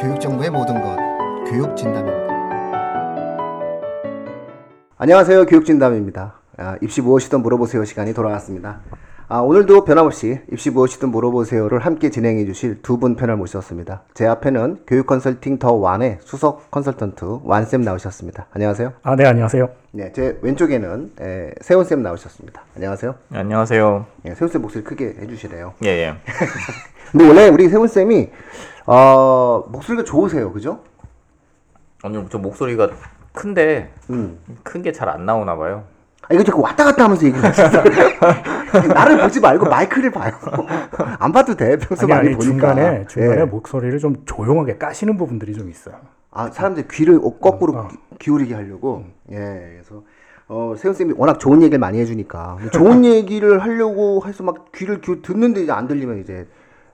교육정보의 모든 것 교육진담입니다. 안녕하세요. 교육진담입니다. 아, 입시 무엇이든 물어보세요 시간이 돌아왔습니다. 아, 오늘도 변함없이 입시 무엇이든 물어보세요를 함께 진행해 주실 두 분 패널 모셨습니다. 제 앞에는 교육 컨설팅 더 완의 수석 컨설턴트 완쌤 나오셨습니다. 안녕하세요. 아, 네, 안녕하세요. 네, 제 왼쪽에는 에, 세훈쌤 나오셨습니다. 안녕하세요. 네, 안녕하세요. 예, 세훈쌤 목소리 크게 해주시네요. 예, 예. 근데 원래 우리 세훈쌤이 어, 목소리가 좋으세요. 그죠? 아니, 저 목소리가 큰데, 음. 큰 게 잘 안 나오나 봐요. 아, 이거 자꾸 왔다 갔다 하면서 얘기를 하시잖아요. 나를 보지 말고 마이크를 봐요. 안 봐도 돼. 평소 아니, 많이 아니, 보니까. 중간에, 중간에 예. 목소리를 좀 조용하게 까시는 부분들이 좀 있어요. 아, 사람들 귀를 거꾸로 어, 어. 기울이게 하려고. 예, 그래서. 어, 세훈 쌤이 워낙 좋은 얘기를 많이 해주니까. 좋은 얘기를 하려고 해서 막 귀를 기울 듣는데 이제 안 들리면 이제,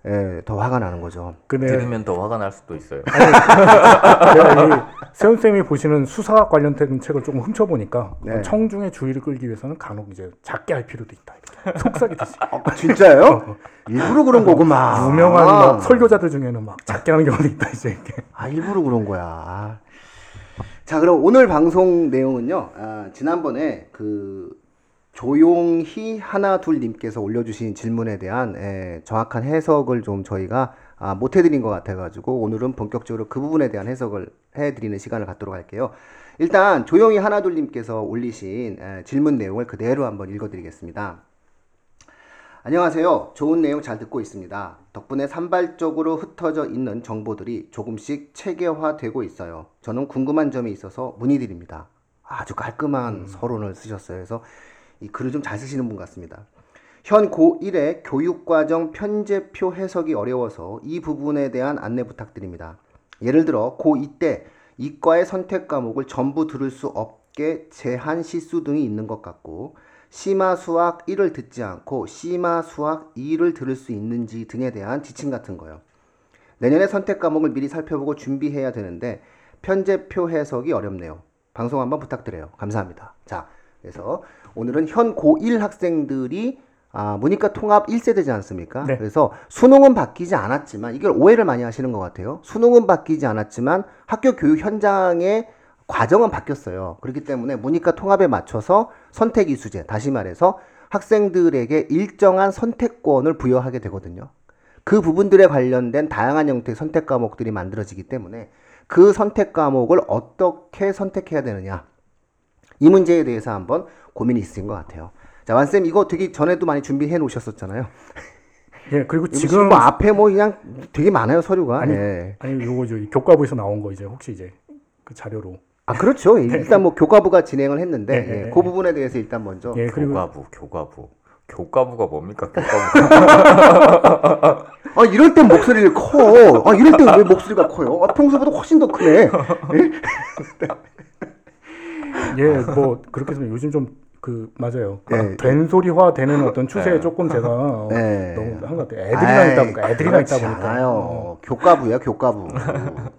예, 더 화가 나는 거죠. 근데 들으면 더 화가 날 수도 있어요. 제가 이 세훈 쌤이 보시는 수사 관련된 책을 조금 훔쳐보니까 네. 청중의 주의를 끌기 위해서는 간혹 이제 작게 할 필요도 있다. 이렇게 속삭이 듯이. 아, 진짜요? 일부러 그런 거구만. 유명한 뭐 설교자들 중에는 막 작게 하는 경우도 있다. 이제 이렇게. 아 일부러 그런 거야. 자 그럼 오늘 방송 내용은요. 아, 지난번에 그 조용히 하나 둘 님께서 올려주신 질문에 대한 에, 정확한 해석을 좀 저희가 아, 못 해드린 것 같아가지고 오늘은 본격적으로 그 부분에 대한 해석을 해드리는 시간을 갖도록 할게요. 일단 조용히 하나 둘 님께서 올리신 에, 질문 내용을 그대로 한번 읽어드리겠습니다. 안녕하세요. 좋은 내용 잘 듣고 있습니다. 덕분에 산발적으로 흩어져 있는 정보들이 조금씩 체계화되고 있어요. 저는 궁금한 점이 있어서 문의드립니다. 아주 깔끔한 서론을 쓰셨어요. 그래서 이 글을 좀 잘 쓰시는 분 같습니다. 현 고1의 교육과정 편제표 해석이 어려워서 이 부분에 대한 안내 부탁드립니다. 예를 들어 고2 때 이과의 선택 과목을 전부 들을 수 없게 제한 시수 등이 있는 것 같고 심화 수학 1을 듣지 않고 심화 수학 2를 들을 수 있는지 등에 대한 지침 같은 거요. 내년에 선택 과목을 미리 살펴보고 준비해야 되는데 편제표 해석이 어렵네요. 방송 한번 부탁드려요. 감사합니다. 자, 그래서 오늘은 현 고1 학생들이 아, 문이과 통합 1세대지 않습니까? 네. 그래서 수능은 바뀌지 않았지만 이걸 오해를 많이 하시는 것 같아요. 수능은 바뀌지 않았지만 학교 교육 현장의 과정은 바뀌었어요. 그렇기 때문에 문이과 통합에 맞춰서 선택 이수제, 다시 말해서 학생들에게 일정한 선택권을 부여하게 되거든요. 그 부분들에 관련된 다양한 형태의 선택 과목들이 만들어지기 때문에 그 선택 과목을 어떻게 선택해야 되느냐. 이 문제에 대해서 한번 고민이 있으신 것 같아요. 자, 완쌤 이거 되게 전에도 많이 준비해 놓으셨었잖아요. 예, 그리고 지금 뭐 앞에 뭐 그냥 되게 많아요, 서류가. 아니, 예. 아니 요거 저 교과부에서 나온 거 이제 혹시 이제 그 자료로 아, 그렇죠. 일단 뭐 교과부가 진행을 했는데 네, 네, 예, 네. 그 부분에 대해서 일단 먼저 예, 그리고 교과부, 교과부. 교과부가 뭡니까, 교과부. 아 이럴 땐 목소리를 커. 아 이럴 땐 왜 목소리가 커요? 아, 평소보다 훨씬 더 크네. 예, 뭐 그렇게 해서 요즘 좀 그 맞아요. 그 예. 된소리화 되는 어떤 추세에 조금 제가 어, 네. 너무 한 것 같아요. 애들이랑 있다 보니까 애들이랑 있다 그렇지 보니까 않아요. 어, 교과부야 교과부.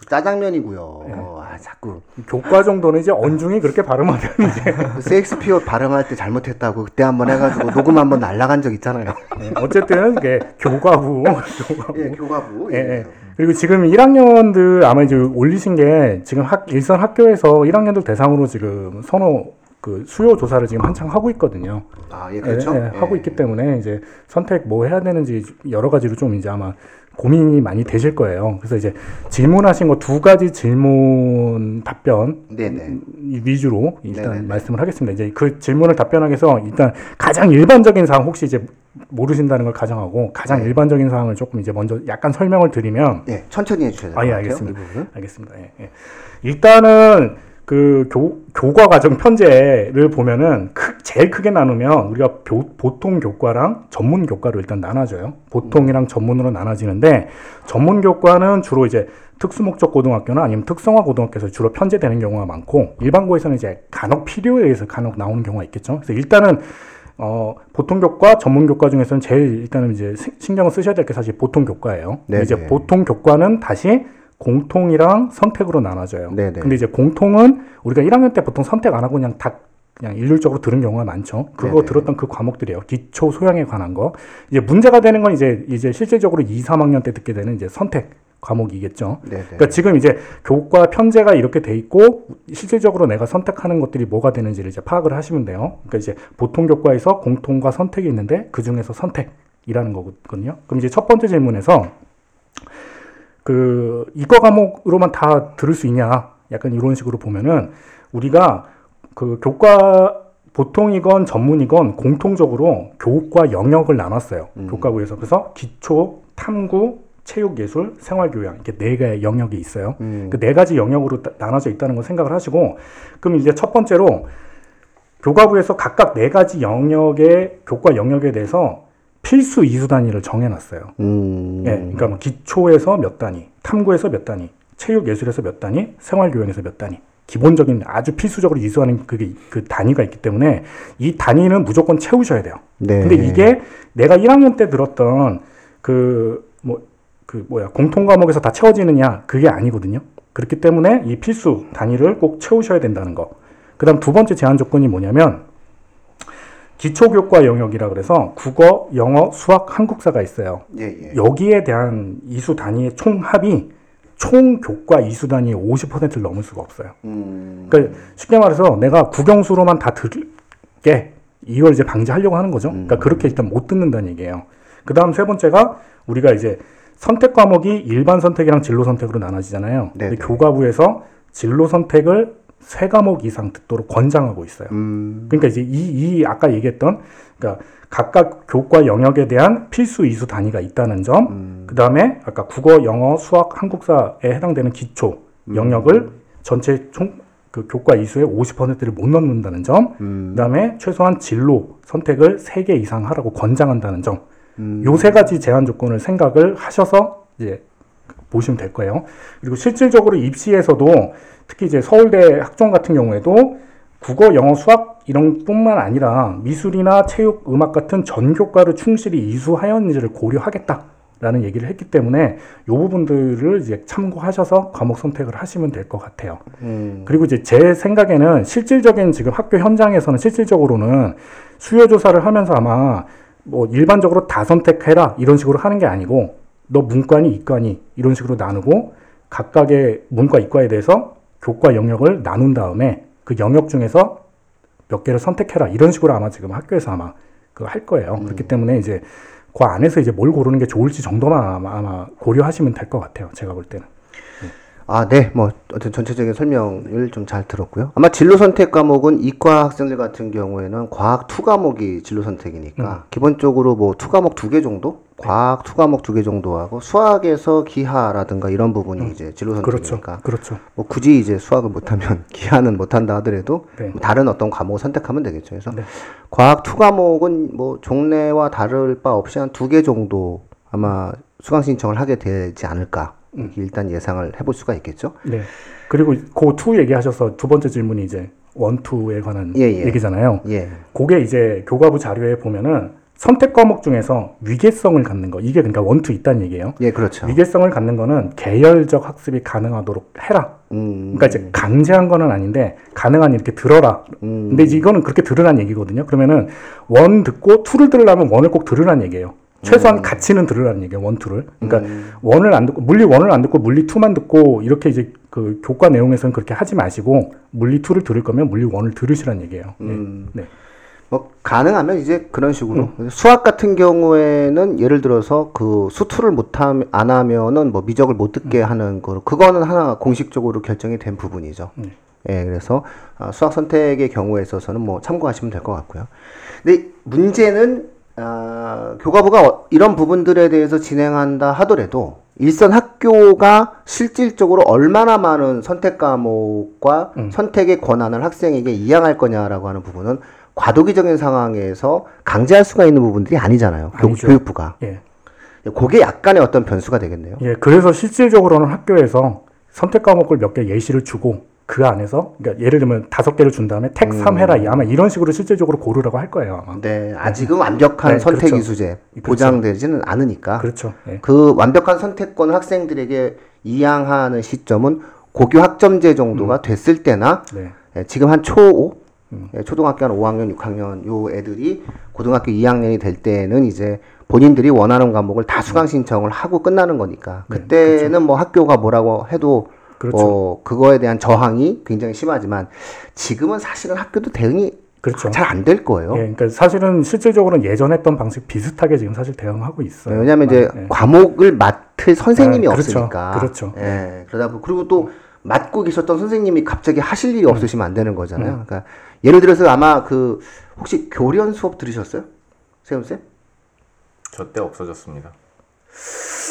짜장면이고요. 아 자꾸 교과 정도는 이제 언중이 그렇게 발음하면 이제 그 셰익스피어 발음할 때 잘못했다고 그때 한번 해가지고 녹음 한번 날라간 적 있잖아요. 예, 어쨌든 이게 교과부 교과부. 예, 교과부. 예, 예. 그리고 지금 1학년들 아마 이제 올리신 게 지금 학 일선 학교에서 1학년들 대상으로 지금 선호 그 수요 조사를 지금 한창 하고 있거든요. 아, 예, 그렇죠. 예, 예, 하고 있기 때문에 이제 선택 뭐 해야 되는지 여러 가지로 좀 이제 아마 고민이 많이 되실 거예요. 그래서 이제 질문하신 거 두 가지 질문 답변 네네. 이 위주로 일단 네네네. 말씀을 하겠습니다. 이제 그 질문을 답변하기 위해서 일단 가장 일반적인 사항 혹시 이제 모르신다는 걸 가정하고 가장 네. 일반적인 사항을 조금 이제 먼저 약간 설명을 드리면 예, 천천히 해주셔야 될것 아, 예, 같아요. 알겠습니다. 이 부분은. 알겠습니다. 예, 예. 일단은 그 교, 교과 과정 편제를 보면은 크, 제일 크게 나누면 우리가 교- 보통 교과랑 전문 교과로 일단 나눠져요. 보통이랑 전문으로 나눠지는데 전문 교과는 주로 이제 특수목적 고등학교나 아니면 특성화 고등학교에서 주로 편제되는 경우가 많고 일반고에서는 이제 간혹 필요에 의해서 간혹 나오는 경우가 있겠죠. 그래서 일단은 어, 보통 교과, 전문 교과 중에서는 제일 일단은 이제 시- 신경을 쓰셔야 될 게 사실 보통 교과예요. 네네. 이제 보통 교과는 다시 공통이랑 선택으로 나눠져요. 네네. 근데 이제 공통은 우리가 1학년 때 보통 선택 안 하고 그냥 다 그냥 일률적으로 들은 경우가 많죠. 그거 네네. 들었던 그 과목들이에요. 기초 소양에 관한 거. 이제 문제가 되는 건 이제 이제 실질적으로 2, 3학년 때 듣게 되는 이제 선택 과목이겠죠. 네, 네. 그러니까 지금 이제 교과 편제가 이렇게 돼 있고 실질적으로 내가 선택하는 것들이 뭐가 되는지를 이제 파악을 하시면 돼요. 그러니까 이제 보통 교과에서 공통과 선택이 있는데 그 중에서 선택이라는 거거든요. 그럼 이제 첫 번째 질문에서 그 이과 과목으로만 다 들을 수 있냐? 약간 이런 식으로 보면은 우리가 그 교과 보통이건 전문이건 공통적으로 교과 영역을 나눴어요. 교과부에서 그래서 기초, 탐구, 체육, 예술, 생활 교양 이렇게 네 개의 영역이 있어요. 음. 그네 가지 영역으로 따- 나눠져 있다는 걸 생각을 하시고 그럼 이제 첫 번째로 교과부에서 각각 네 가지 영역의 교과 영역에 대해서 필수 이수 단위를 정해놨어요. 음. 예, 그러니까 뭐 기초에서 몇 단위, 탐구에서 몇 단위, 체육 예술에서 몇 단위, 생활 교양에서 몇 단위. 기본적인 아주 필수적으로 이수하는 그게 그 단위가 있기 때문에 이 단위는 무조건 채우셔야 돼요. 네. 근데 이게 내가 1학년 때 들었던 그뭐 그 뭐야 공통 과목에서 다 채워지느냐 그게 아니거든요. 그렇기 때문에 이 필수 단위를 꼭 채우셔야 된다는 거. 그다음 두 번째 제한 조건이 뭐냐면 기초교과 영역이라 그래서 국어, 영어, 수학, 한국사가 있어요. 예, 예. 여기에 대한 이수 단위의 총합이 총 교과 이수 단위의 50%를 넘을 수가 없어요. 음. 그러니까 쉽게 말해서 내가 국영수로만 다 들게 이걸 이제 방지하려고 하는 거죠. 그러니까 그렇게 일단 못 듣는다는 얘기예요. 그 다음 세 번째가 우리가 이제 선택 과목이 일반 선택이랑 진로 선택으로 나눠지잖아요. 네네. 근데 교과부에서 진로 선택을 세 과목 이상 듣도록 권장하고 있어요. 음. 그러니까 이제 이, 이 아까 얘기했던 그러니까 각각 교과 영역에 대한 필수 이수 단위가 있다는 점, 그 다음에 아까 국어, 영어, 수학, 한국사에 해당되는 기초 영역을 전체 총 그 교과 이수의 50%를 못 넣는다는 점, 음. 그 다음에 최소한 진로 선택을 3개 이상 하라고 권장한다는 점, 음. 요세 가지 제한 조건을 생각을 하셔서 이제 보시면 될 거예요. 그리고 실질적으로 입시에서도 특히 이제 서울대 학종 같은 경우에도 국어, 영어, 수학 이런 뿐만 아니라 미술이나 체육, 음악 같은 전 교과를 충실히 이수하였는지를 고려하겠다라는 얘기를 했기 때문에 요 부분들을 이제 참고하셔서 과목 선택을 하시면 될 것 같아요. 음. 그리고 이제 제 생각에는 실질적인 지금 학교 현장에서는 실질적으로는 수요 조사를 하면서 아마 뭐 일반적으로 다 선택해라 이런 식으로 하는 게 아니고 너 문과니 이과니 이런 식으로 나누고 각각의 문과 이과에 대해서 교과 영역을 나눈 다음에 그 영역 중에서 몇 개를 선택해라 이런 식으로 아마 지금 학교에서 아마 그거 할 거예요. 그렇기 때문에 이제 그 안에서 이제 뭘 고르는 게 좋을지 정도만 아마, 아마 고려하시면 될 것 같아요. 제가 볼 때는. 아, 네. 뭐 어떤 전체적인 설명을 좀 잘 들었고요. 아마 진로 선택 과목은 이과 학생들 같은 경우에는 과학 two 과목이 진로 선택이니까 음. 기본적으로 뭐 two 과목 두 개 정도? 과학 two 과목 두 개 정도 하고 수학에서 기하라든가 이런 부분이 이제 진로 음. 그렇죠. 선택이니까 그렇죠. 뭐 굳이 이제 수학을 못하면 기하는 못한다 하더라도 네. 뭐 다른 어떤 과목을 선택하면 되겠죠. 그래서 네. 과학 two 과목은 뭐 종래와 다를 바 없이 한 두 개 정도 아마 수강 신청을 하게 되지 않을까 음. 일단 예상을 해볼 수가 있겠죠. 네. 그리고 그2 얘기하셔서 두 번째 질문이 이제 one two에 관한 예, 예. 얘기잖아요. 예. 그게 이제 교과부 자료에 보면은 선택 과목 중에서 위계성을 갖는 거 이게 그러니까 one two 있다는 얘기예요. 예, 그렇죠. 위계성을 갖는 거는 계열적 학습이 가능하도록 해라. 음, 그러니까 이제 강제한 거는 아닌데 가능한 이렇게 들어라. 음, 근데 이제 이거는 그렇게 들으란 얘기거든요. 그러면은 원 듣고 투를 들으려면 원을 꼭 들으란 얘기예요. 최소한 가치는 들으라는 얘기예요. 원, 투를. 그러니까 음. 원을 안 듣고 물리 원을 안 듣고 물리 투만 듣고 이렇게 이제 그 교과 내용에서는 그렇게 하지 마시고 물리 투를 들을 거면 물리 원을 들으시란 얘기예요. 네. 음. 네. 뭐 가능하면 이제 그런 식으로 음. 수학 같은 경우에는 예를 들어서 그 수투를 못함 안 하면은 뭐 미적을 못 듣게 음. 하는 거 그거는 하나 공식적으로 결정이 된 부분이죠. 네. 예, 그래서 아, 수학 선택의 경우에 있어서는 뭐 참고하시면 될 것 같고요. 근데 문제는 아, 교과부가 어- 이런 부분들에 대해서 진행한다 하더라도 일선 학교가 실질적으로 얼마나 많은 선택 과목과 음. 선택의 권한을 학생에게 이양할 거냐라고 하는 부분은 과도기적인 상황에서 강제할 수가 있는 부분들이 아니잖아요. 교, 아니죠. 교육부가. 예. 그게 약간의 어떤 변수가 되겠네요. 예. 그래서 실질적으로는 학교에서 선택 과목을 몇 개 예시를 주고 그 안에서 그러니까 예를 들면 다섯 개를 준 다음에 택 음. 3 해라 아마 이런 식으로 실질적으로 고르라고 할 거예요 아마. 네, 아직은 완벽한 네, 선택 그렇죠. 이수제 보장되지는 않으니까 그렇죠. 예. 그 완벽한 선택권을 학생들에게 이양하는 시점은 고교 학점제 정도가 됐을 때나 네. 예, 지금 한 초5 예, 초등학교 한 5학년, 6학년 요 애들이 고등학교 2학년이 될 때는 이제 본인들이 원하는 과목을 다 수강 신청을 하고 끝나는 거니까 그때는 뭐 학교가 뭐라고 해도 그렇죠. 뭐 그거에 대한 저항이 굉장히 심하지만 지금은 사실은 학교도 대응이 그렇죠. 잘 안 될 거예요. 예, 그러니까 사실은 실질적으로는 예전 했던 방식 비슷하게 지금 사실 대응하고 있어요. 네, 왜냐하면 이제 예. 과목을 맡을 선생님이 아, 그렇죠. 없으니까. 그렇죠. 예, 그러다 보 그리고 또 맡고 계셨던 선생님이 갑자기 하실 음. 일이 없으시면 안 되는 거잖아요. 그러니까 예를 들어서 아마 그 혹시 교련 수업 들으셨어요, 세훈 쌤? 저 때 없어졌습니다.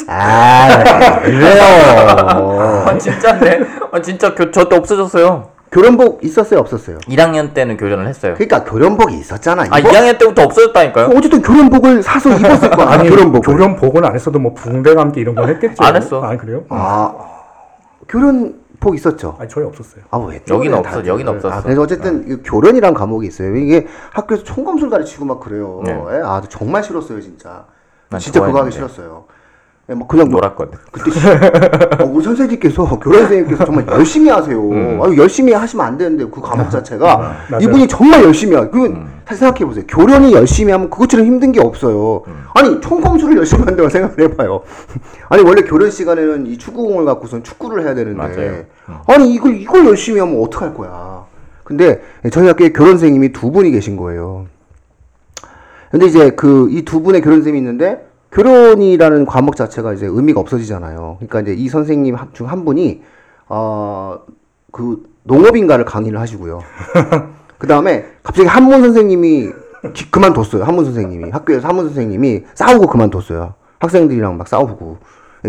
아, 그래요. 아 진짜인데? 아 진짜 저때 없어졌어요. 교련복 있었어요, 없었어요? 1학년 때는 교전을 했어요. 그러니까 교련복이 있었잖아. 아 이거- 2학년 때부터 없어졌다니까요? 어쨌든 교련복을 사서 입었을 거야. 아니 교련복을. 교련 복은 안 했어도 뭐 붕대 감기 이런 건 했겠죠. 안 했어. 아 그래요? 아, 교련복 있었죠. 아니 저희 없었어요. 아, 왜? 여긴 쪼그려, 없어, 다들. 여긴 없었어. 아, 그래서 어쨌든 이 교련이란 과목이 있어요. 이게 학교에서 총검술 가르치고 막 그래요. 네. 예, 아, 정말 싫었어요, 진짜. 난 진짜 그거 하기 좋아했는데. 싫었어요. 예, 뭐 그냥 뭐 놀았거든. 그때 씨, 어, 우리 선생님께서 교련 선생님께서 정말 열심히 하세요. 아유, 열심히 하시면 안 되는데 그 과목 자체가 맞아요. 이분이 정말 열심히 하. 그 다시 생각해 보세요. 교련이 열심히 하면 그것처럼 힘든 게 없어요. 아니 총검술을 열심히 한다고 생각을 해봐요. 아니 원래 교련 시간에는 이 축구공을 갖고선 축구를 해야 되는데 맞아요. 아니 이걸 이걸 열심히 하면 어떡 할 거야. 근데 저희 학교에 교련 선생님이 두 분이 계신 거예요. 근데 이제 그 이 두 분의 교련 선생님이 있는데 교련이라는 과목 자체가 이제 의미가 없어지잖아요. 그러니까 이제 이 선생님 중 한 분이 어 그 농업인가를 강의를 하시고요. 그 다음에 갑자기 한문 선생님이 기- 그만뒀어요. 한문 선생님이 학교에서 한문 선생님이 싸우고 그만뒀어요. 학생들이랑 막 싸우고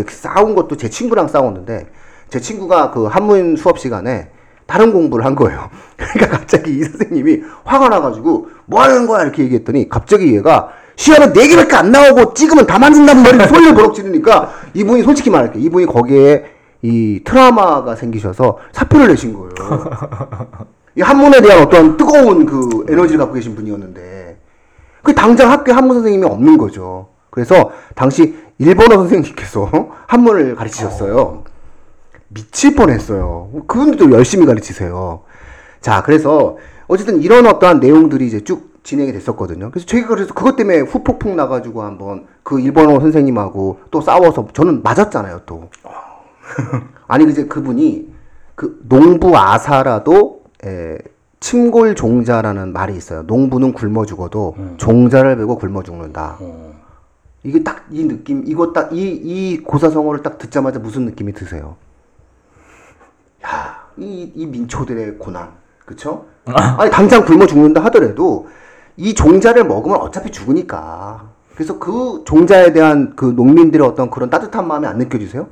싸운 것도 제 친구랑 싸웠는데 제 친구가 그 한문 수업 시간에 다른 공부를 한 거예요. 그러니까 갑자기 이 선생님이 화가 나가지고 뭐 하는 거야 이렇게 얘기했더니 갑자기 얘가 시험에 네 개밖에 안 나오고 찍으면 다 맞는단 말이야 소리를 버럭 지르니까 이분이 솔직히 말할게 이분이 거기에 이 트라우마가 생기셔서 사표를 내신 거예요. 이 한문에 대한 어떤 뜨거운 그 에너지를 갖고 계신 분이었는데 그 당장 학교에 한문 선생님이 없는 거죠. 그래서 당시 일본어 선생님께서 한문을 가르치셨어요. 미칠 뻔했어요. 그분들도 열심히 가르치세요. 자, 그래서 어쨌든 이런 어떠한 내용들이 이제 쭉 진행이 됐었거든요. 그래서 저희가 그래서 그것 때문에 후폭풍 나가지고 한번 그 일본어 선생님하고 또 싸워서 저는 맞았잖아요, 또. 아니 이제 그분이 그 농부 아사라도 에, 침골 종자라는 말이 있어요. 농부는 굶어 죽어도 종자를 베고 굶어 죽는다. 어. 이게 딱 이 느낌, 이거 딱 이 이 고사성어를 딱 듣자마자 무슨 느낌이 드세요? 야, 이, 이 민초들의 고난, 그쵸? 아니 당장 굶어 죽는다 하더라도 이 종자를 먹으면 어차피 죽으니까. 그래서 그 종자에 대한 그 농민들의 어떤 그런 따뜻한 마음이 안 느껴지세요?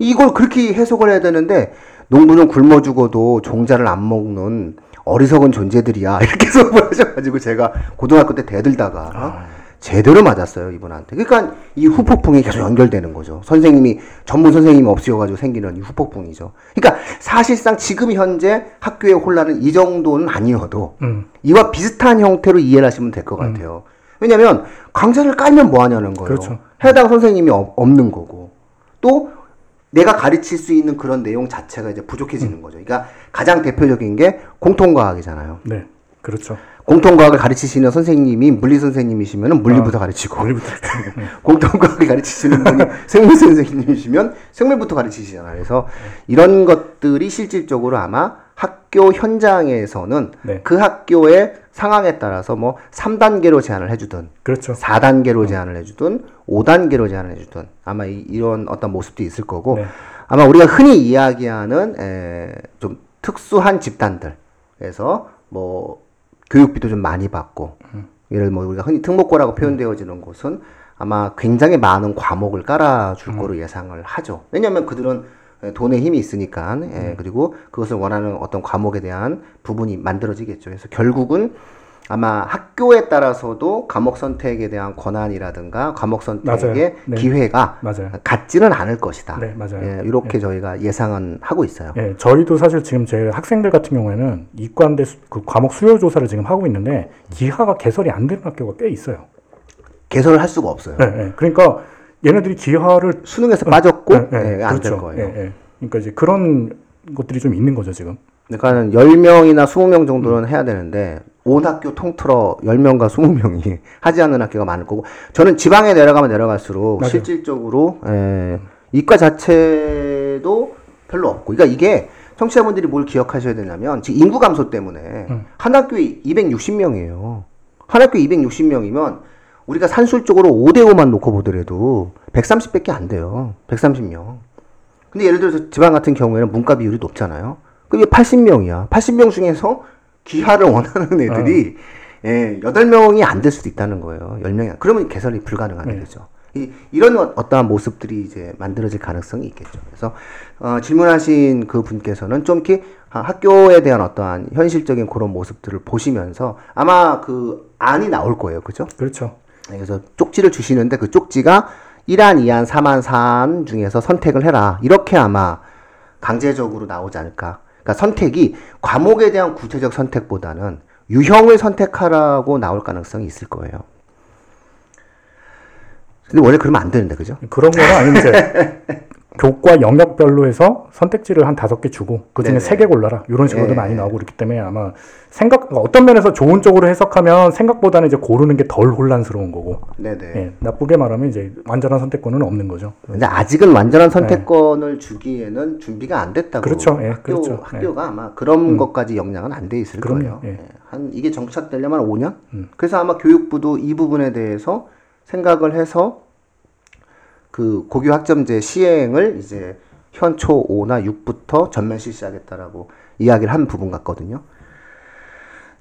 이걸 그렇게 해석을 해야 되는데 농부는 굶어 죽어도 종자를 안 먹는 어리석은 존재들이야 이렇게 수업을 하셔가지고 제가 고등학교 때 대들다가 제대로 맞았어요 이분한테. 그러니까 이 후폭풍이 계속 연결되는 거죠. 선생님이 전문 선생님이 없으셔가지고 생기는 이 후폭풍이죠. 그러니까 사실상 지금 현재 학교의 혼란은 이 정도는 아니어도 음. 이와 비슷한 형태로 이해를 하시면 될 것 같아요. 왜냐하면 강좌를 깔면 뭐 하냐는 거예요. 그렇죠. 해당 선생님이 없- 없는 거고. 또 내가 가르칠 수 있는 그런 내용 자체가 이제 부족해지는 거죠. 그러니까 가장 대표적인 게 공통과학이잖아요. 네, 그렇죠. 공통과학을 가르치시는 선생님이 물리 선생님이시면 물리부터 가르치고 머리부터 공통과학을 가르치시는 분이 생물 선생님이시면 생물부터 가르치시잖아요. 그래서 이런 것들이 실질적으로 아마 학교 현장에서는 네. 그 학교의 상황에 따라서 뭐 3단계로 제한을 해주든 그렇죠. 4단계로 제한을 해주든 5단계로 제한을 해주든 아마 이, 런 어떤 모습도 있을 거고 네. 아마 우리가 흔히 이야기하는 에, 좀 특수한 집단들에서 뭐 교육비도 좀 많이 받고 예를 뭐 우리가 흔히 특목고라고 표현되어지는 곳은 아마 굉장히 많은 과목을 깔아줄 거로 예상을 하죠. 왜냐하면 그들은 에, 돈에 힘이 있으니까 에, 그리고 그것을 원하는 어떤 과목에 대한 부분이 만들어지겠죠. 그래서 결국은 아마 학교에 따라서도 과목 선택에 대한 권한이라든가 과목 선택의. 네. 기회가 맞아요. 같지는 않을 것이다. 네, 맞아요. 예, 이렇게 저희가 예상은 하고 있어요. 예, 저희도 사실 지금 제 학생들 같은 경우에는 이과인데 수- 그 과목 수요 조사를 지금 하고 있는데 기하가 개설이 안 되는 학교가 꽤 있어요. 개설을 할 수가 없어요. 예, 예. 그러니까 얘네들이 기하를 수능에서 빠졌고 예, 예, 예, 안될 그렇죠. 거예요. 예, 예. 그러니까 이제 그런 것들이 좀 있는 거죠 지금. 그러니까 10명이나 20명 정도는 해야 되는데 온 학교 통틀어 10명과 20명이 하지 않는 학교가 많을 거고 저는 지방에 내려가면 내려갈수록 맞아요. 실질적으로 에, 이과 자체도 별로 없고 그러니까 이게 청취자분들이 뭘 기억하셔야 되냐면 지금 인구 감소 때문에 한 학교에 260명이에요. 한 학교에 260명이면 우리가 산술적으로 5대 5만 놓고 보더라도 130밖에 안 돼요. 130명. 근데 예를 들어서 지방 같은 경우에는 문과 비율이 높잖아요. 그게 80명이야. 80명 중에서 귀하를 원하는 애들이 예, 8명이 안 될 수도 있다는 거예요. 10명이. 그러면 개설이 불가능한 거죠. 이, 이런 어- 어떠한 모습들이 이제 만들어질 가능성이 있겠죠. 그래서 어, 질문하신 그 분께서는 좀 이렇게 아, 학교에 대한 어떠한 현실적인 그런 모습들을 보시면서 아마 그 안이 나올 거예요. 그죠? 그렇죠. 네, 그래서 쪽지를 주시는데 그 쪽지가 1안, 2안, 3안, 4안 중에서 선택을 해라. 이렇게 아마 강제적으로 나오지 않을까. 그러니까 선택이 과목에 대한 구체적 선택보다는 유형을 선택하라고 나올 가능성이 있을 거예요. 근데 원래 그러면 안 되는데, 그죠? 그런 아니면 이제 교과 영역별로 해서 선택지를 한 다섯 개 주고 그 중에 네네. 세개 골라라 이런 식으로도 네. 많이 나오고 그렇기 때문에 아마 생각 어떤 면에서 좋은 쪽으로 해석하면 생각보다는 이제 고르는 게 덜 혼란스러운 거고 네네. 예, 나쁘게 말하면 이제 완전한 선택권은 없는 거죠. 근데 아직은 완전한 선택권을 주기에는 준비가 안 됐다고. 그렇죠. 예, 학교, 그렇죠. 학교가 아마 그런 것까지 역량은 안 돼 있을 그럼요. 거예요. 예. 예. 한 이게 정착되려면 5년? 그래서 아마 교육부도 이 부분에 대해서 생각을 해서 그 고교 학점제 시행을 이제 현초 5나 6부터 전면 실시하겠다라고 이야기를 한 부분 같거든요.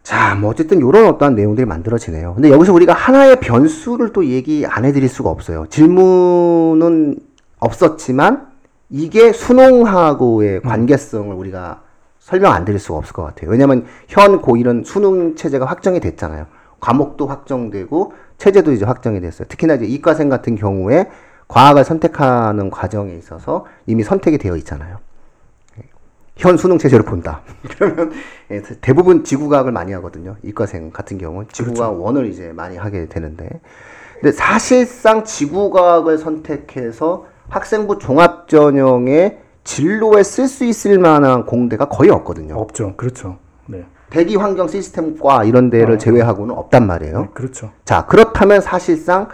자, 뭐 어쨌든 이런 어떠한 내용들이 만들어지네요. 근데 여기서 우리가 하나의 변수를 또 얘기 안 해드릴 수가 없어요. 질문은 없었지만 이게 수능하고의 관계성을 우리가 설명 안 드릴 수가 없을 것 같아요. 왜냐면 현 고1은 수능 체제가 확정이 됐잖아요. 과목도 확정되고 체제도 이제 확정이 됐어요. 특히나 이제 이과생 같은 경우에 과학을 선택하는 과정에 있어서 이미 선택이 되어 있잖아요. 현 수능 체제를 본다. 그러면 예, 대부분 지구과학을 많이 하거든요. 이과생 같은 경우는 지구과학 원을 이제 많이 하게 되는데, 근데 사실상 지구과학을 선택해서 학생부 종합 전형의 진로에 쓸 수 있을 만한 공대가 거의 없거든요. 없죠. 그렇죠. 네, 대기 환경 시스템과 이런 데를 제외하고는 없단 말이에요. 네, 그렇죠. 자, 그렇다면 사실상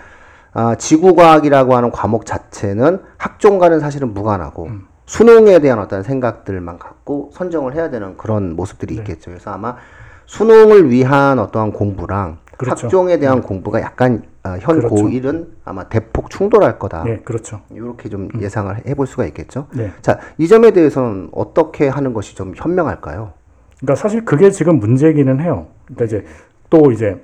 아, 지구과학이라고 하는 과목 자체는 학종과는 사실은 무관하고 수능에 대한 어떤 생각들만 갖고 선정을 해야 되는 그런 모습들이 네. 있겠죠. 그래서 아마 수능을 위한 어떠한 공부랑 그렇죠. 학종에 대한 공부가 약간 아, 현 그렇죠. 고1은 아마 대폭 충돌할 거다. 네, 그렇죠. 이렇게 좀 예상을 해볼 수가 있겠죠. 네. 자, 이 점에 대해서는 어떻게 하는 것이 좀 현명할까요? 그러니까 사실 그게 지금 문제기는 해요. 그러니까 이제 또 이제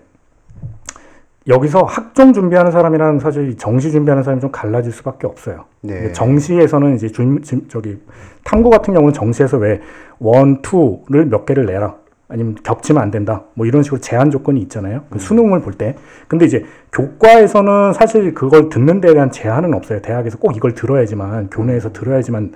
여기서 학종 준비하는 사람이랑 사실 이 정시 준비하는 사람이 좀 갈라질 수밖에 없어요. 네. 정시에서는 이제 준, 진- 저기 탐구 같은 경우는 정시에서 왜 원, 투를 몇 개를 내라. 아니면 겹치면 안 된다. 뭐 이런 식으로 제한 조건이 있잖아요. 그 수능을 볼 때. 근데 이제 교과에서는 사실 그걸 듣는 데에 대한 제한은 없어요. 대학에서 꼭 이걸 들어야지만 교내에서 들어야지만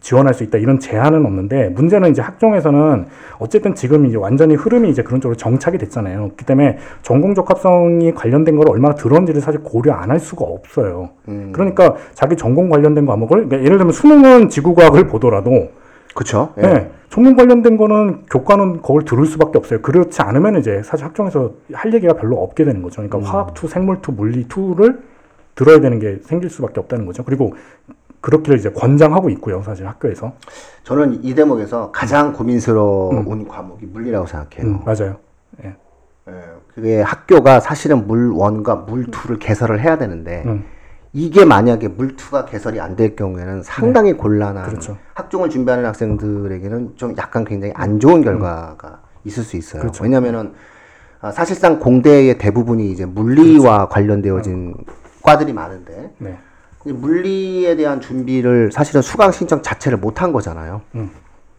지원할 수 있다 이런 제한은 없는데 문제는 이제 학종에서는 어쨌든 지금 이제 완전히 흐름이 이제 그런 쪽으로 정착이 됐잖아요. 그렇기 때문에 전공 적합성이 관련된 걸 얼마나 들어온 지를 사실 고려 안 할 수가 없어요. 음. 그러니까 자기 전공 관련된 과목을 그러니까 예를 들면 수능은 지구과학을 보더라도 그렇죠. 네. 전공 관련된 거는 교과는 그걸 들을 수밖에 없어요. 그렇지 않으면 이제 사실 학종에서 할 얘기가 별로 없게 되는 거죠. 그러니까 화학 two, 생물 two, 물리 two를 들어야 되는 게 생길 수밖에 없다는 거죠. 그리고 그렇기를 이제 권장하고 있고요. 사실 학교에서. 저는 이 대목에서 가장 고민스러운 과목이 물리라고 생각해요. 음, 맞아요. 예. 예, 그게 학교가 사실은 물원과 물투를 개설을 해야 되는데 음. 이게 만약에 물투가 개설이 안 될 경우에는 상당히 곤란한 그렇죠. 학종을 준비하는 학생들에게는 좀 약간 굉장히 안 좋은 결과가 있을 수 있어요. 음. 그렇죠. 왜냐하면은 아, 사실상 공대의 대부분이 이제 물리와 관련되어진 과들이 많은데 네. 이 물리에 대한 준비를 사실은 수강 신청 자체를 못한 거잖아요. 음.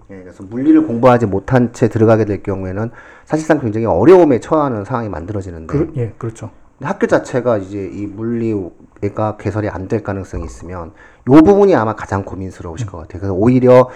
예, 그래서 물리를 공부하지 못한 채 들어가게 될 경우에는 사실상 굉장히 어려움에 처하는 상황이 만들어지는데 그, 예, 그렇죠. 학교 자체가 이제 이 물리가 개설이 안 될 가능성이 있으면 요 부분이 아마 가장 고민스러우실 것 같아요. 그래서 오히려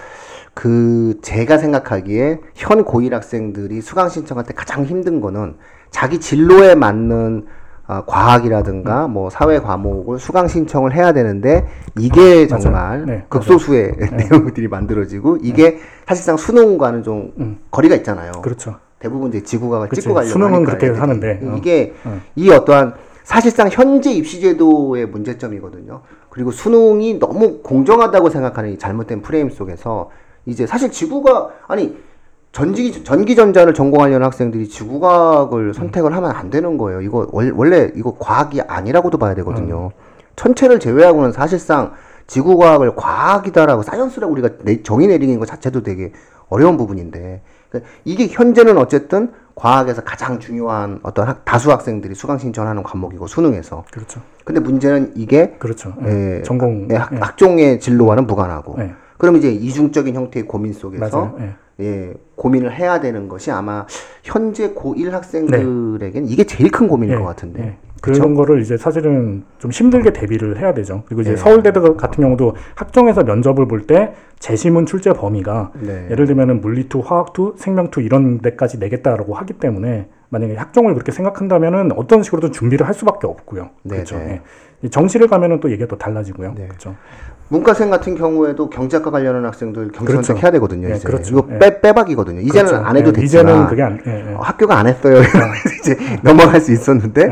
그 제가 생각하기에 현 고1 학생들이 수강 신청할 때 가장 힘든 거는 자기 진로에 맞는 아, 과학이라든가 뭐 사회 과목을 수강 신청을 해야 되는데 이게 맞아요. 정말 네, 극소수의 내용들이 만들어지고 이게 사실상 수능과는 좀 음. 거리가 있잖아요. 그렇죠. 대부분 이제 지구과학을 그치. 찍고 가려고 수능은 그렇게 애들이. 하는데, 어. 이게 어. 이 어떠한 사실상 현재 입시제도의 문제점이거든요. 그리고 수능이 너무 공정하다고 생각하는 이 잘못된 프레임 속에서 이제 사실 지구가 아니 전기 전기 전자를 전공하려는 학생들이 지구과학을 선택을 하면 안 되는 거예요. 이거 월- 원래 이거 과학이 아니라고도 봐야 되거든요. 천체를 제외하고는 사실상 지구과학을 과학이다라고 사이언스라고 우리가 내- 정의 내리는 것 자체도 되게 어려운 부분인데 그러니까 이게 현재는 어쨌든 과학에서 가장 중요한 어떤 학- 다수 학생들이 수강 신청하는 과목이고 수능에서 그렇죠. 근데 문제는 이게 그렇죠. 예, 예. 전공 예, 학, 예. 학종의 진로와는 무관하고 예. 그럼 이제 이중적인 형태의 고민 속에서 맞아요. 예. 예, 고민을 해야 되는 것이 아마 현재 고1 학생들에게는 이게 제일 큰 고민일 예, 것 같은데. 예. 그런 거를 이제 사실은 좀 힘들게 대비를 해야 되죠. 그리고 이제 예. 서울대 같은 경우도 학종에서 면접을 볼 때 재시문 출제 범위가 네. 예를 들면은 물리투, 화학투, 생명투 이런 데까지 내겠다라고 하기 때문에 만약에 학종을 그렇게 생각한다면은 어떤 식으로든 준비를 할 수밖에 없고요. 네, 그렇죠. 네. 정시를 가면은 또 얘기가 또 달라지고요. 네. 그렇죠. 문과생 같은 경우에도 경제학과 관련한 학생들 경제 그렇죠. 선택해야 되거든요. 예, 이제 그렇죠. 이거 예. 빼, 빼박이거든요. 이제는 그렇죠. 안 해도 예, 됐지만 이제는 그게 안 예, 예. 어, 학교가 안 했어요. 이제 넘어갈 수 있었는데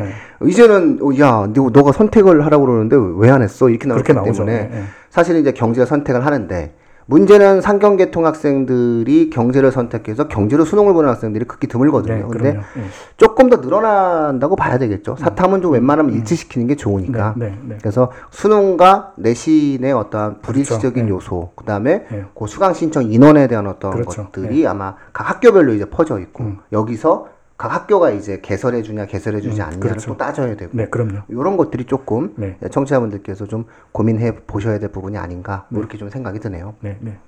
예. 이제는 어, 야, 너, 너가 선택을 하라고 그러는데 왜 안 했어? 이렇게 나오기. 때문에. 사실은 이제 경제를 선택을 하는데 문제는 상경계통 학생들이 경제를 선택해서 경제로 수능을 보는 학생들이 극히 드물거든요. 네, 근데 그럼요. 예. 조금 더 늘어난다고 봐야 되겠죠. 사탐은 좀 웬만하면 일치시키는 게 좋으니까. 네, 네, 네. 그래서 수능과 내신의 어떠한 불일치적인 그렇죠. 요소, 그다음에 네. 그 수강 신청 인원에 대한 어떤 그렇죠. 것들이 아마 각 학교별로 이제 퍼져 있고 음. 여기서 각 학교가 이제 개설해 주냐 개설해 주지 음, 않냐를 그렇죠. 또 따져야 되고 네, 그럼요. 이런 것들이 조금 네. 청취자분들께서 좀 고민해 보셔야 될 부분이 아닌가 뭐 이렇게 좀 생각이 드네요. 네, 네.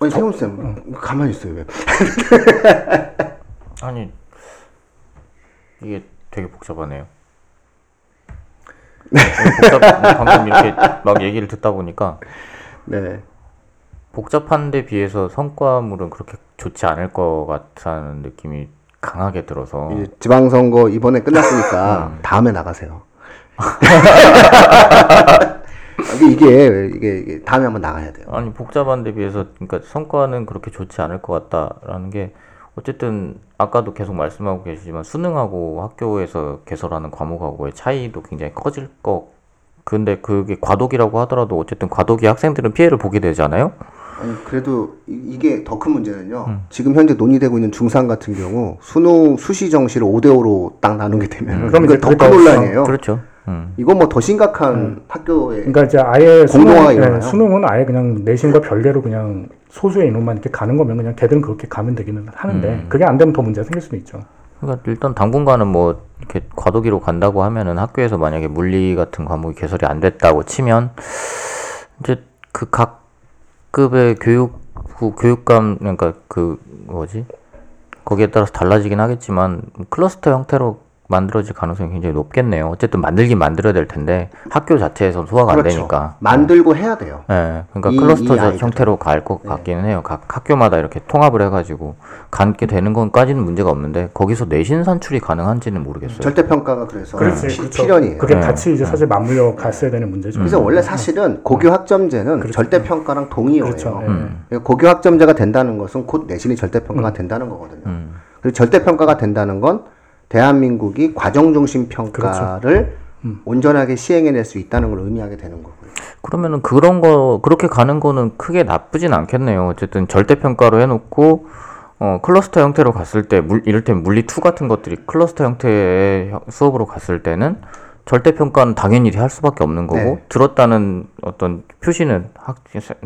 아니 세훈 쌤 가만히 있어요 왜? 아니 이게 되게 복잡하네요. 복잡, 방금 이렇게 막 얘기를 듣다 보니까 네. 복잡한데 비해서 성과물은 그렇게 좋지 않을 것 같다는 느낌이 강하게 들어서 지방선거 이번에 음. 끝났으니까 다음에 나가세요. 이게, 이게 이게 이게 다음에 한번 나가야 돼요. 아니 복잡한데 비해서 그러니까 성과는 그렇게 좋지 않을 것 같다라는 게 어쨌든 아까도 계속 말씀하고 계시지만 수능하고 학교에서 개설하는 과목하고의 차이도 굉장히 커질 거 근데 그게 과도기라고 하더라도 어쨌든 과도기 학생들은 피해를 보게 되잖아요. 아니 그래도 이, 게 더 큰 문제는요. 음. 지금 현재 논의되고 있는 중상 같은 경우 수능 수시 정시를 5대 5로 딱 나누게 되면 음. 그럼 이거 이제 더큰 더- 논란이에요. 그렇죠. 음. 이건 뭐 더 심각한 학교의 그러니까 이제 아예 공동화가 수능. 예, 수능은 아예 그냥 내신과 별개로 그냥 소수의 인원만 이렇게 가는 거면 그냥 걔들은 그렇게 가면 되기는 하는데 음. 그게 안 되면 더 문제가 생길 수도 있죠. 그러니까 일단 당분간은 뭐 이렇게 과도기로 간다고 하면은 학교에서 만약에 물리 같은 과목이 개설이 안 됐다고 치면 이제 그각 급의 교육 그 교육감 그러니까 그 뭐지? 거기에 따라서 달라지긴 하겠지만 클러스터 형태로 만들어질 가능성이 굉장히 높겠네요. 어쨌든 만들긴 만들어야 될 텐데 학교 자체에서 소화가 안 그렇죠. 되니까. 만들고 해야 돼요. 예, 그러니까 이- 클러스터 이. 형태로 갈 것 같기는 해요. 각 학교마다 이렇게 통합을 해가지고 갖게 되는 건까지는 문제가 없는데 거기서 내신 산출이 가능한지는 모르겠어요. 절대 평가가 그래서 그렇지, 피- 그렇죠. 필연이에요. 그게 네. 같이 이제 사실 맞물려 갔어야 되는 문제죠. 그래서 원래 사실은 고교 학점제는 절대 평가랑 동의어예요. 그렇죠. 예. 음. 그러니까 고교 학점제가 된다는 것은 곧 내신이 절대 평가가 된다는 거거든요. 음. 그리고 절대 평가가 된다는 건 대한민국이 과정 중심 평가를 음. 온전하게 시행해낼 수 있다는 걸 의미하게 되는 거고요. 그러면은 그런 거 그렇게 가는 거는 크게 나쁘진 않겠네요. 어쨌든 절대 평가로 해놓고 어 클러스터 형태로 갔을 때 물, 이를테면 물리 2 같은 것들이 클러스터 형태의 형- 수업으로 갔을 때는 절대 평가는 당연히 할 수밖에 없는 거고 네. 들었다는 어떤 표시는 학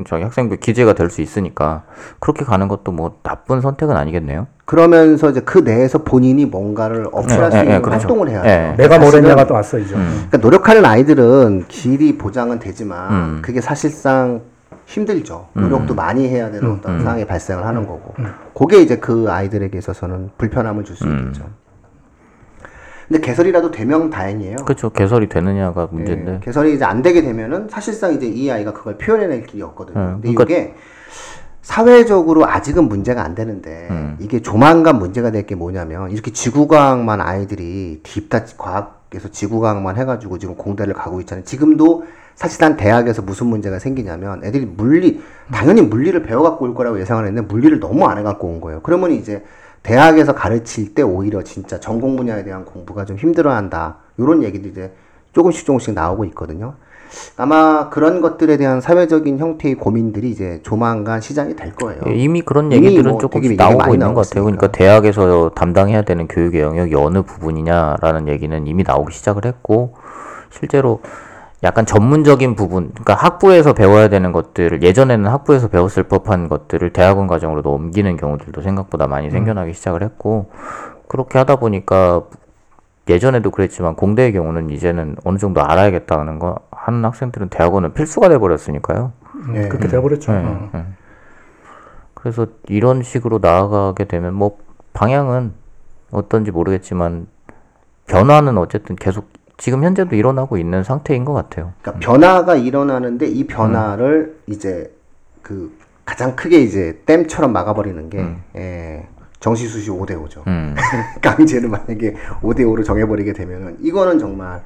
저희 학생부 기재가 될 수 있으니까 그렇게 가는 것도 뭐 나쁜 선택은 아니겠네요. 그러면서 이제 그 내에서 본인이 뭔가를 어필할 수 네, 있는 네, 그렇죠. 활동을 해야죠. 네. 내가 뭘 사실은 했냐가 또 왔어이죠. 음. 그러니까 노력하는 아이들은 길이 보장은 되지만 음. 그게 사실상 힘들죠. 노력도 많이 해야 되는 어떤 음. 상황이 발생을 하는 거고. 그게 이제 그 아이들에게 있어서는 불편함을 줄수 음. 있겠죠. 근데 개설이라도 되면 다행이에요. 그렇죠. 개설이 되느냐가 문제인데. 예, 개설이 이제 안 되게 되면은 사실상 이제 이 아이가 그걸 표현해낼 길이 없거든요. 네, 근데 그러니까- 이게 사회적으로 아직은 문제가 안 되는데 음. 이게 조만간 문제가 될 게 뭐냐면 이렇게 지구과학만 아이들이 딥다 과학에서 지구과학만 해가지고 지금 공대를 가고 있잖아요. 지금도 사실상 대학에서 무슨 문제가 생기냐면 애들이 물리 당연히 물리를 배워갖고 올 거라고 예상을 했는데 물리를 너무 안 해갖고 온 거예요. 그러면 이제 대학에서 가르칠 때 오히려 진짜 전공 분야에 대한 공부가 좀 힘들어한다. 이런 얘기들이 이제 조금씩 조금씩 나오고 있거든요. 아마 그런 것들에 대한 사회적인 형태의 고민들이 이제 조만간 시작이 될 거예요. 예, 이미 그런 이미 얘기들은 뭐 조금씩 나오고 있는 것 같아요. 그러니까 대학에서 담당해야 되는 교육의 영역이 어느 부분이냐라는 얘기는 이미 나오기 시작을 했고 실제로 약간 전문적인 부분, 그러니까 학부에서 배워야 되는 것들을 예전에는 학부에서 배웠을 법한 것들을 대학원 과정으로 옮기는 경우들도 생각보다 많이 생겨나기 시작을 했고 그렇게 하다 보니까 예전에도 그랬지만 공대의 경우는 이제는 어느 정도 알아야겠다는 거 하는 학생들은 대학원은 필수가 돼 버렸으니까요. 네. 그렇게 돼 버렸죠. 네, 어. 네. 그래서 이런 식으로 나아가게 되면 뭐 방향은 어떤지 모르겠지만 변화는 어쨌든 계속 지금 현재도 일어나고 있는 상태인 것 같아요. 그러니까 변화가 일어나는데 이 변화를 이제 그 가장 크게 이제 댐처럼 막아버리는 게 예, 정시수시 5대 5죠. 음, 강제를 만약에 5대 5로 정해버리게 되면은 이거는 정말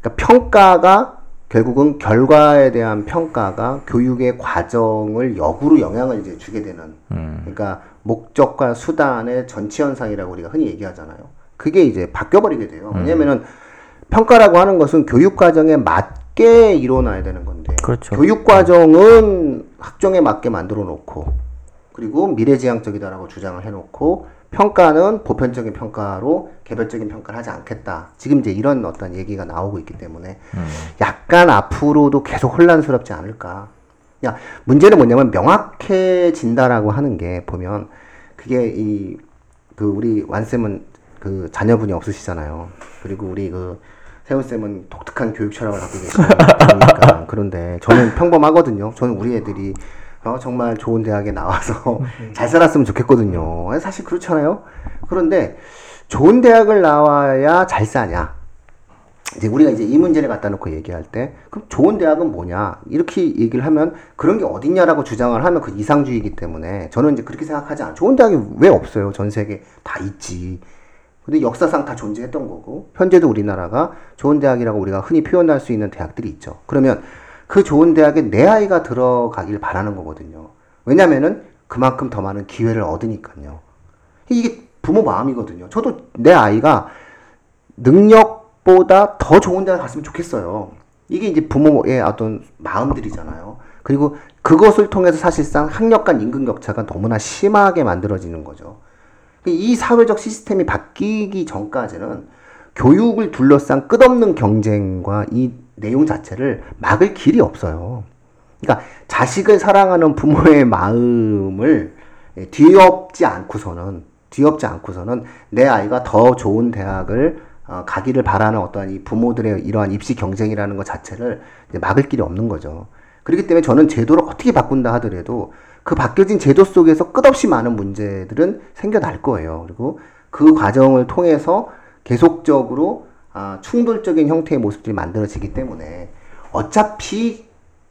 그러니까 평가가 결국은 결과에 대한 평가가 교육의 과정을 역으로 영향을 이제 주게 되는 음, 그러니까 목적과 수단의 전치 현상이라고 우리가 흔히 얘기하잖아요. 그게 이제 바뀌어 버리게 돼요. 왜냐면은 평가라고 하는 것은 교육 과정에 맞게 일어나야 되는 건데 그렇죠. 교육 과정은 학종에 맞게 만들어 놓고 그리고 미래지향적이다라고 주장을 해 놓고 평가는 보편적인 평가로 개별적인 평가를 하지 않겠다. 지금 이제 이런 어떤 얘기가 나오고 있기 때문에 약간 앞으로도 계속 혼란스럽지 않을까. 야, 문제는 뭐냐면 명확해진다라고 하는 게 보면 그게 이 그 우리 완쌤은 그 자녀분이 없으시잖아요. 그리고 우리 그 세훈 쌤은 독특한 교육 철학을 갖고 계시니까 그런데 저는 평범하거든요. 저는 우리 애들이 어, 정말 좋은 대학에 나와서 잘 살았으면 좋겠거든요. 사실 그렇잖아요. 그런데 좋은 대학을 나와야 잘 사냐? 이제 우리가 이제 이 문제를 갖다 놓고 얘기할 때 그럼 좋은 대학은 뭐냐 이렇게 얘기를 하면 그런 게 어딨냐라고 주장을 하면 그 이상주의이기 때문에 저는 이제 그렇게 생각하지 않아요. 좋은 대학이 왜 없어요? 전 세계 다 있지. 근데 역사상 다 존재했던 거고 현재도 우리나라가 좋은 대학이라고 우리가 흔히 표현할 수 있는 대학들이 있죠. 그러면 그 좋은 대학에 내 아이가 들어가길 바라는 거거든요. 왜냐면은 그만큼 더 많은 기회를 얻으니까요. 이게 부모 마음이거든요. 저도 내 아이가 능력보다 더 좋은 데 갔으면 좋겠어요. 이게 이제 부모의 어떤 마음들이잖아요. 그리고 그것을 통해서 사실상 학력 간 임금 격차가 너무나 심하게 만들어지는 거죠. 이 사회적 시스템이 바뀌기 전까지는 교육을 둘러싼 끝없는 경쟁과 이 내용 자체를 막을 길이 없어요. 그러니까 자식을 사랑하는 부모의 마음을 예, 뒤엎지 않고서는 뒤엎지 않고서는 내 아이가 더 좋은 대학을 어, 가기를 바라는 어떠한 이 부모들의 이러한 입시 경쟁이라는 것 자체를 막을 길이 없는 거죠. 그렇기 때문에 저는 제도를 어떻게 바꾼다 하더라도 그 바뀌어진 제도 속에서 끝없이 많은 문제들은 생겨날 거예요. 그리고 그 과정을 통해서 계속적으로 아, 충돌적인 형태의 모습들이 만들어지기 때문에 어차피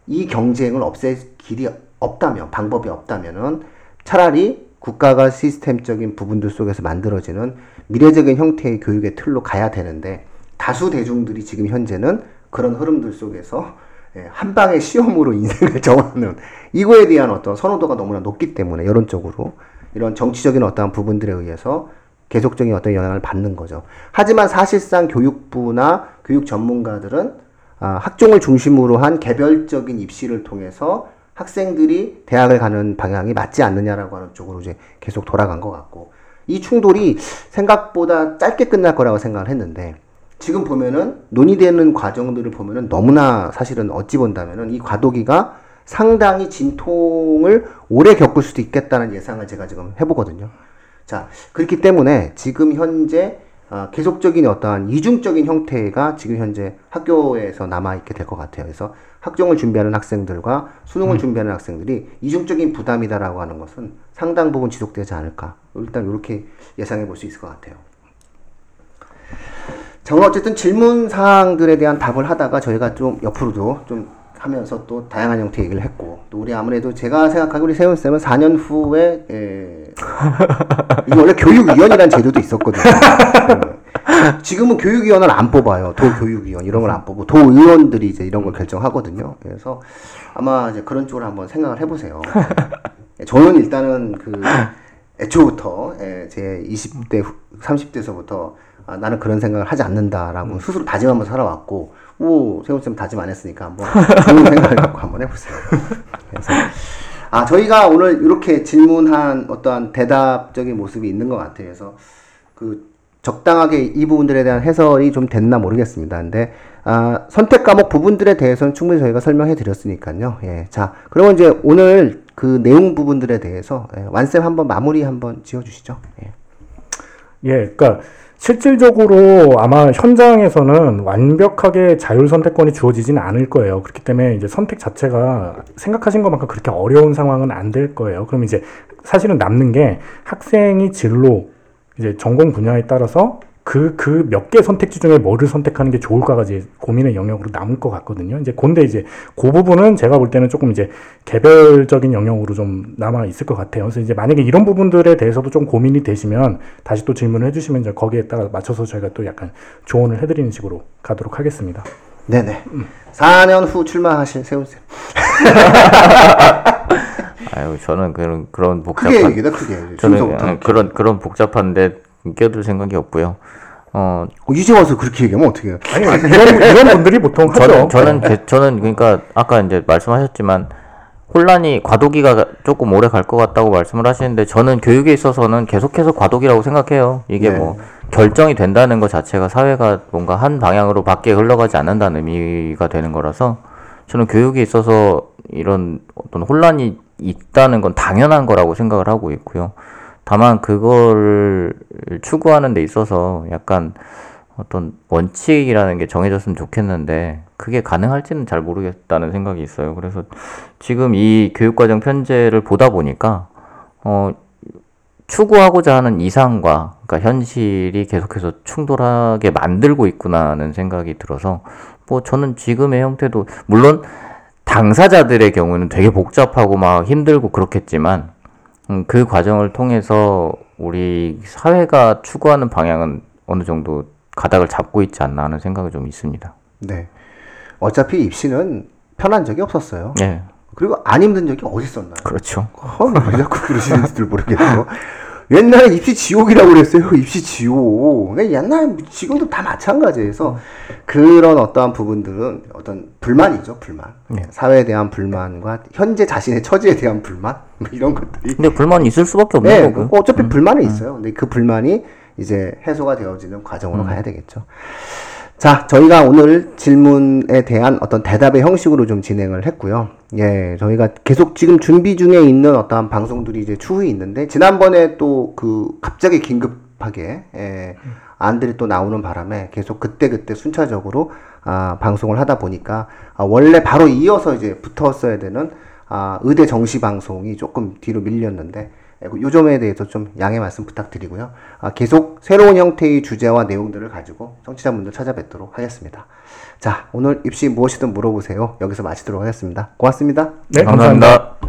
이 경쟁을 없앨 길이 없다면 방법이 없다면은 차라리 국가가 시스템적인 부분들 속에서 만들어지는 미래적인 형태의 교육의 틀로 가야 되는데 다수 대중들이 지금 현재는 그런 흐름들 속에서 예, 한 방의 시험으로 인생을 정하는 이거에 대한 어떤 선호도가 너무나 높기 때문에 여론적으로 이런 정치적인 어떠한 부분들에 의해서 계속적인 어떤 영향을 받는 거죠. 하지만 사실상 교육부나 교육 전문가들은 아, 학종을 중심으로 한 개별적인 입시를 통해서 학생들이 대학을 가는 방향이 맞지 않느냐라고 하는 쪽으로 이제 계속 돌아간 것 같고 이 충돌이 생각보다 짧게 끝날 거라고 생각을 했는데 지금 보면은 논의되는 과정들을 보면은 너무나 사실은 어찌 본다면은 이 과도기가 상당히 진통을 오래 겪을 수도 있겠다는 예상을 제가 지금 해보거든요. 자, 그렇기 때문에 지금 현재 어, 계속적인 어떠한 이중적인 형태가 지금 현재 학교에서 남아있게 될 것 같아요. 그래서 학종을 준비하는 학생들과 수능을 준비하는 학생들이 이중적인 부담이다라고 하는 것은 상당 부분 지속되지 않을까. 일단 이렇게 예상해 볼 수 있을 것 같아요. 자, 오늘 어쨌든 질문 사항들에 대한 답을 하다가 저희가 좀 옆으로도 좀 하면서 또 다양한 형태 얘기를 했고 또 우리 아무래도 제가 생각하기 우리 세훈 쌤은 4년 후에 에, 이게 원래 교육위원이라는 제도도 있었거든요. 네. 지금은 교육위원을 안 뽑아요. 도교육위원 이런 걸 안 뽑고 도의원들이 이제 이런 걸 결정하거든요. 그래서 아마 이제 그런 쪽으로 한번 생각을 해보세요. 네. 저는 일단은 그 애초부터 예, 제 20대, 30대서부터 아, 나는 그런 생각을 하지 않는다라고 스스로 다짐하면서 살아왔고, 오, 세훈쌤 다짐 안 했으니까 한번 좋은 생각을 갖고 한번 해보세요. 그래서, 아, 저희가 오늘 이렇게 질문한 어떠한 대답적인 모습이 있는 것 같아요. 그래서 그 적당하게 이 부분들에 대한 해설이 좀 됐나 모르겠습니다. 근데 아, 선택 과목 부분들에 대해서는 충분히 저희가 설명해 드렸으니까요. 예. 자, 그러면 이제 오늘 그 내용 부분들에 대해서 예, 완쌤 한번 마무리 한번 지어 주시죠. 예. 예, 그러니까 실질적으로 아마 현장에서는 완벽하게 자율 선택권이 주어지지는 않을 거예요. 그렇기 때문에 이제 선택 자체가 생각하신 것만큼 그렇게 어려운 상황은 안 될 거예요. 그럼 이제 사실은 남는 게 학생이 진로 이제 전공 분야에 따라서 그 그 몇 개 선택지 중에 뭐를 선택하는 게 좋을까가 이제 고민의 영역으로 남을 것 같거든요. 이제 근데 이제 그 부분은 제가 볼 때는 조금 이제 개별적인 영역으로 좀 남아 있을 것 같아요. 그래서 이제 만약에 이런 부분들에 대해서도 좀 고민이 되시면 다시 또 질문을 해주시면 이제 거기에 따라 맞춰서 저희가 또 약간 조언을 해드리는 식으로 가도록 하겠습니다. 네네. 4년 후 출마하실 세훈쌤. 아유 저는 그런 그런 크게 복잡한 얘기다, 크게. 저는 그런 그런 복잡한데 껴들 생각이 없고요. 어 어, 이제 와서 그렇게 얘기하면 어떡해요? 아니 이런 이런 분들이 보통 하죠. 저는 저는 개- 저는 그러니까 아까 이제 말씀하셨지만 혼란이 과도기가 조금 오래 갈 것 같다고 말씀을 하시는데 저는 교육에 있어서는 계속해서 과도기라고 생각해요. 이게 네. 뭐 결정이 된다는 것 자체가 사회가 뭔가 한 방향으로 밖에 흘러가지 않는다는 의미가 되는 거라서 저는 교육에 있어서 이런 어떤 혼란이 있다는 건 당연한 거라고 생각을 하고 있고요. 다만 그걸 추구하는 데 있어서 약간 어떤 원칙이라는 게 정해졌으면 좋겠는데 그게 가능할지는 잘 모르겠다는 생각이 있어요. 그래서 지금 이 교육과정 편제를 보다 보니까 어 추구하고자 하는 이상과 그러니까 현실이 계속해서 충돌하게 만들고 있구나는 생각이 들어서 뭐 저는 지금의 형태도 물론 당사자들의 경우는 되게 복잡하고 막 힘들고 그렇겠지만 음, 그 과정을 통해서 우리 사회가 추구하는 방향은 어느 정도 가닥을 잡고 있지 않나 하는 생각이 좀 있습니다. 네. 어차피 입시는 편한 적이 없었어요. 네, 그리고 안 힘든 적이 어디 있었나요? 그렇죠. 어, 왜 자꾸 그러시는지 모르겠어. 옛날에 입시 지옥이라고 그랬어요. 입시 지옥. 근데 옛날에 지금도 다 마찬가지에서 그런 어떠한 부분들은 어떤 불만이죠, 불만. 네. 사회에 대한 불만과 현재 자신의 처지에 대한 불만 뭐 이런 것들이. 근데 불만이 있을 수밖에 없는 네, 거고요. 그 어차피 불만은 있어요. 근데 그 불만이 이제 해소가 되어지는 과정으로 가야 되겠죠. 자, 저희가 오늘 질문에 대한 어떤 대답의 형식으로 좀 진행을 했고요. 예, 저희가 계속 지금 준비 중에 있는 어떠한 방송들이 이제 추후에 있는데, 지난번에 또 그 갑자기 긴급하게, 예, 안들이 또 나오는 바람에 계속 그때그때 순차적으로, 아, 방송을 하다 보니까, 아, 원래 바로 이어서 이제 붙었어야 되는, 아, 의대 정시 방송이 조금 뒤로 밀렸는데, 예, 요 점에 대해서 좀 양해 말씀 부탁드리고요. 아, 계속 새로운 형태의 주제와 내용들을 가지고 청취자분들 찾아뵙도록 하겠습니다. 자, 오늘 입시 무엇이든 물어보세요. 여기서 마치도록 하겠습니다. 고맙습니다. 네, 감사합니다.